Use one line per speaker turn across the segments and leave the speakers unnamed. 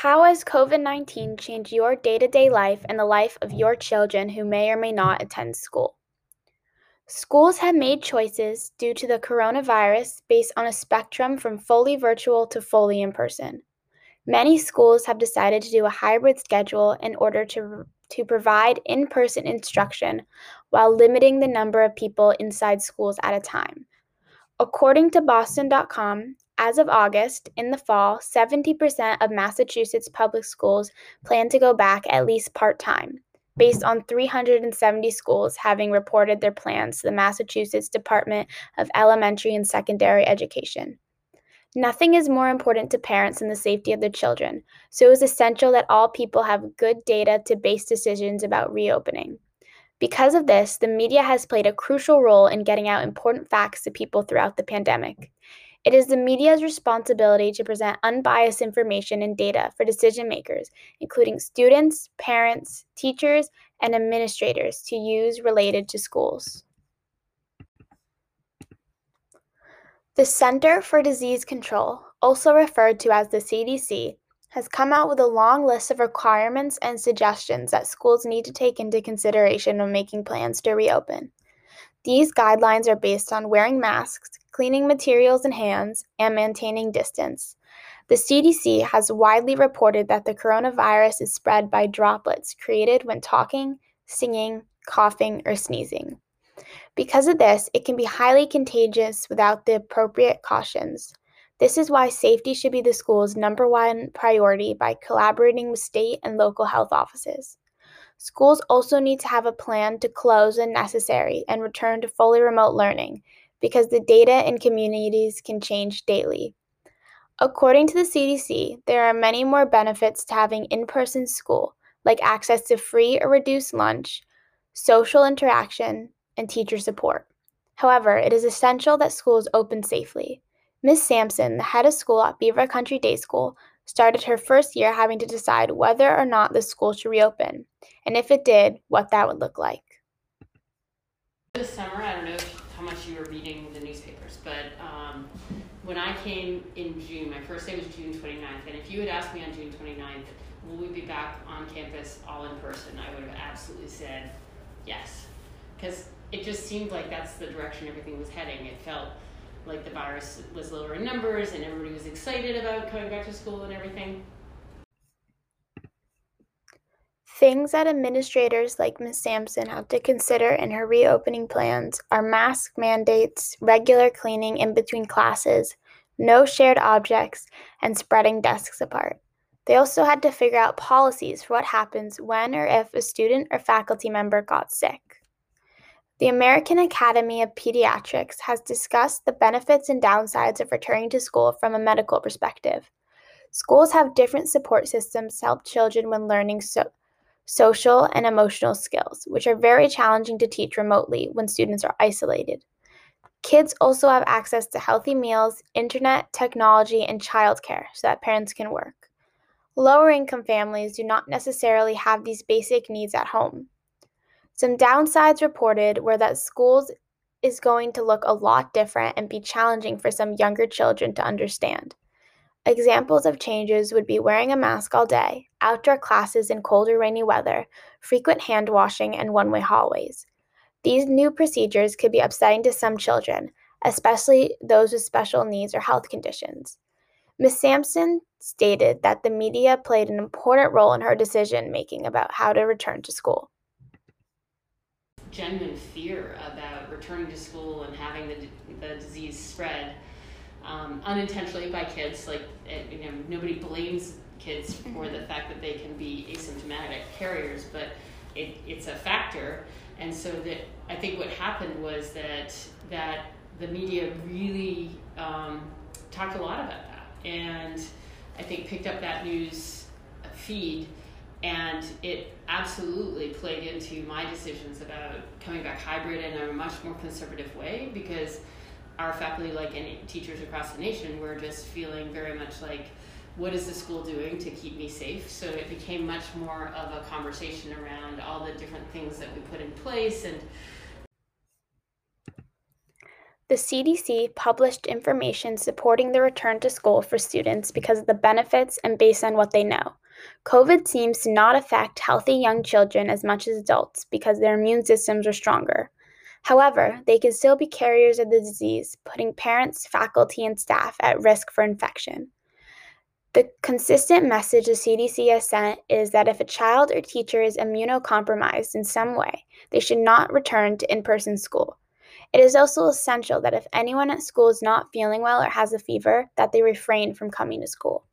How has COVID 19 changed your day to day life and the life of your children who may or may not attend school? Schools have made choices due to the coronavirus based on a spectrum from fully virtual to fully in person. Many schools have decided to do a hybrid schedule in order to, to provide in person instruction while limiting the number of people inside schools at a time. According to Boston.com, as of August, in the fall, 70% of Massachusetts public schools plan to go back at least part time, based on 370 schools having reported their plans to the Massachusetts Department of Elementary and Secondary Education. Nothing is more important to parents than the safety of their children, so it is essential that all people have good data to base decisions about reopening. Because of this, the media has played a crucial role in getting out important facts to people throughout the pandemic. It is the media's responsibility to present unbiased information and data for decision makers, including students, parents, teachers, and administrators, to use related to schools. The Center for Disease Control, also referred to as the CDC, has come out with a long list of requirements and suggestions that schools need to take into consideration when making plans to reopen. These guidelines are based on wearing masks, cleaning materials and hands, and maintaining distance. The CDC has widely reported that the coronavirus is spread by droplets created when talking, singing, coughing, or sneezing. Because of this, it can be highly contagious without the appropriate cautions. This is why safety should be the school's number one priority by collaborating with state and local health offices. Schools also need to have a plan to close when necessary and return to fully remote learning because the data in communities can change daily. According to the CDC, there are many more benefits to having in person school, like access to free or reduced lunch, social interaction, and teacher support. However, it is essential that schools open safely. Ms. Sampson, the head of school at Beaver Country Day School, started her first year having to decide whether or not the school should reopen, and if it did, what that would look like.
This summer, I don't know much were reading the newspapers, but um, when I came in June, my first day was June 29th, and if you had asked me on June 29th, will we be back on campus all in person, I would have absolutely said yes. Because it just seemed like that's the direction everything was heading. It felt like the virus was lower in numbers and everybody was excited about coming back to school and everything.
Things that administrators like Ms. Sampson have to consider in her reopening plans are mask mandates, regular cleaning in between classes, no shared objects, and spreading desks apart. They also had to figure out policies for what happens when or if a student or faculty member got sick. The American Academy of Pediatrics has discussed the benefits and downsides of returning to school from a medical perspective. Schools have different support systems to help children when learning so- social and emotional skills, which are very challenging to teach remotely when students are isolated. Kids also have access to healthy meals, internet, technology, and childcare so that parents can work. Lower income families do not necessarily have these basic needs at home. Some downsides reported were that schools is going to look a lot different and be challenging for some younger children to understand. Examples of changes would be wearing a mask all day, outdoor classes in cold or rainy weather, frequent hand washing, and one way hallways. These new procedures could be upsetting to some children, especially those with special needs or health conditions. Ms. Sampson stated that the media played an important role in her decision making about how to return to school
genuine fear about returning to school and having the, the disease spread um, unintentionally by kids. Like, it, you know, nobody blames kids for mm-hmm. the fact that they can be asymptomatic carriers, but it, it's a factor. And so that I think what happened was that that the media really um, talked a lot about that, and I think picked up that news feed and it absolutely played into my decisions about coming back hybrid in a much more conservative way because our faculty, like any teachers across the nation, were just feeling very much like, what is the school doing to keep me safe? So it became much more of a conversation around all the different things that we put in place and
The CDC published information supporting the return to school for students because of the benefits and based on what they know. COVID seems to not affect healthy young children as much as adults because their immune systems are stronger. However, they can still be carriers of the disease, putting parents, faculty, and staff at risk for infection. The consistent message the CDC has sent is that if a child or teacher is immunocompromised in some way, they should not return to in person school. It is also essential that if anyone at school is not feeling well or has a fever, that they refrain from coming to school.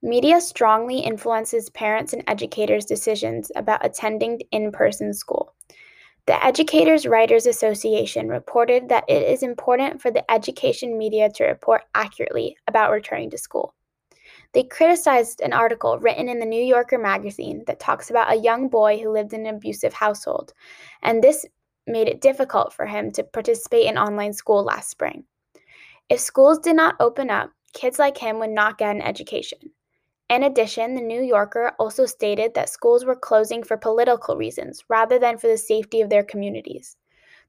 Media strongly influences parents and educators' decisions about attending in-person school. The Educators Writers Association reported that it is important for the education media to report accurately about returning to school. They criticized an article written in the New Yorker magazine that talks about a young boy who lived in an abusive household, and this made it difficult for him to participate in online school last spring. If schools did not open up, kids like him would not get an education. In addition, the New Yorker also stated that schools were closing for political reasons rather than for the safety of their communities.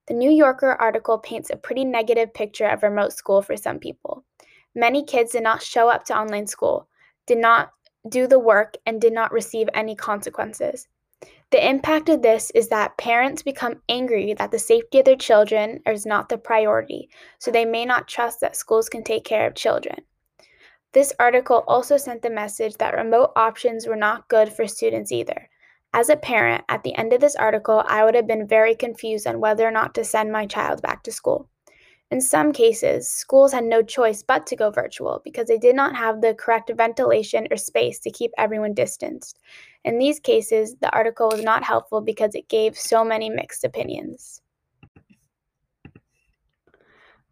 The New Yorker article paints a pretty negative picture of remote school for some people. Many kids did not show up to online school, did not do the work, and did not receive any consequences. The impact of this is that parents become angry that the safety of their children is not the priority, so they may not trust that schools can take care of children. This article also sent the message that remote options were not good for students either. As a parent, at the end of this article, I would have been very confused on whether or not to send my child back to school. In some cases, schools had no choice but to go virtual because they did not have the correct ventilation or space to keep everyone distanced. In these cases, the article was not helpful because it gave so many mixed opinions.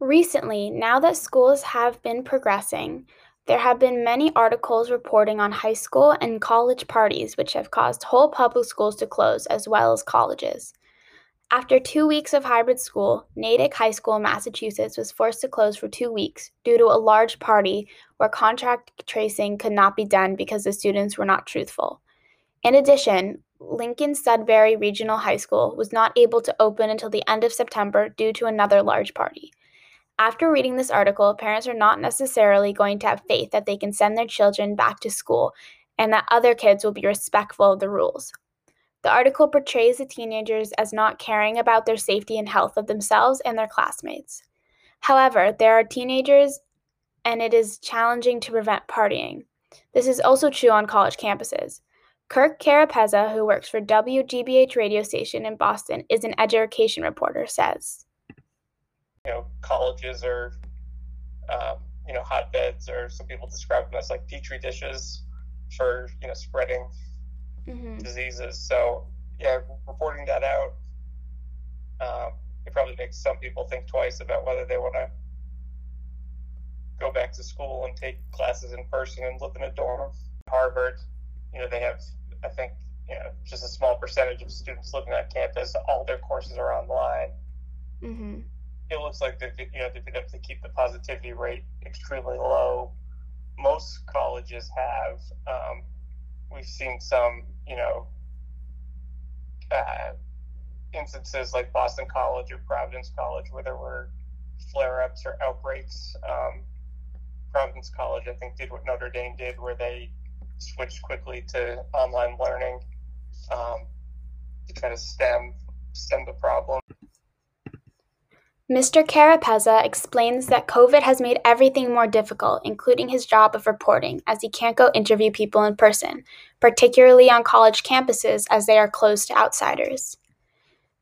Recently, now that schools have been progressing, there have been many articles reporting on high school and college parties which have caused whole public schools to close as well as colleges. After two weeks of hybrid school, Natick High School in Massachusetts was forced to close for two weeks due to a large party where contact tracing could not be done because the students were not truthful. In addition, Lincoln Sudbury Regional High School was not able to open until the end of September due to another large party. After reading this article, parents are not necessarily going to have faith that they can send their children back to school and that other kids will be respectful of the rules. The article portrays the teenagers as not caring about their safety and health of themselves and their classmates. However, there are teenagers and it is challenging to prevent partying. This is also true on college campuses. Kirk Carapezza, who works for WGBH radio station in Boston, is an education reporter, says.
You know, colleges are, um, you know, hotbeds, or some people describe them as like petri dishes for, you know, spreading mm-hmm. diseases. So yeah, reporting that out, um, it probably makes some people think twice about whether they want to go back to school and take classes in person and live in a dorm. Harvard, you know, they have, I think, you know, just a small percentage of students living on campus. All their courses are online. Mm-hmm. It looks like they, you know, they've been able to keep the positivity rate extremely low. Most colleges have. Um, we've seen some you know, uh, instances like Boston College or Providence College where there were flare ups or outbreaks. Um, Providence College, I think, did what Notre Dame did, where they switched quickly to online learning um, to try to stem stem the problem.
Mr. Carapezza explains that COVID has made everything more difficult, including his job of reporting, as he can't go interview people in person, particularly on college campuses as they are closed to outsiders.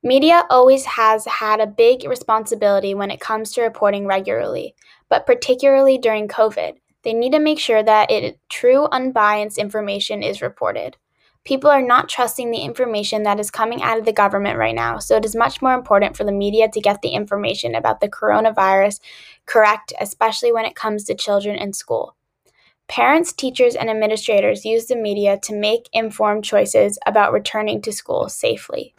Media always has had a big responsibility when it comes to reporting regularly, but particularly during COVID. They need to make sure that it, true, unbiased information is reported. People are not trusting the information that is coming out of the government right now, so it is much more important for the media to get the information about the coronavirus correct, especially when it comes to children in school. Parents, teachers, and administrators use the media to make informed choices about returning to school safely.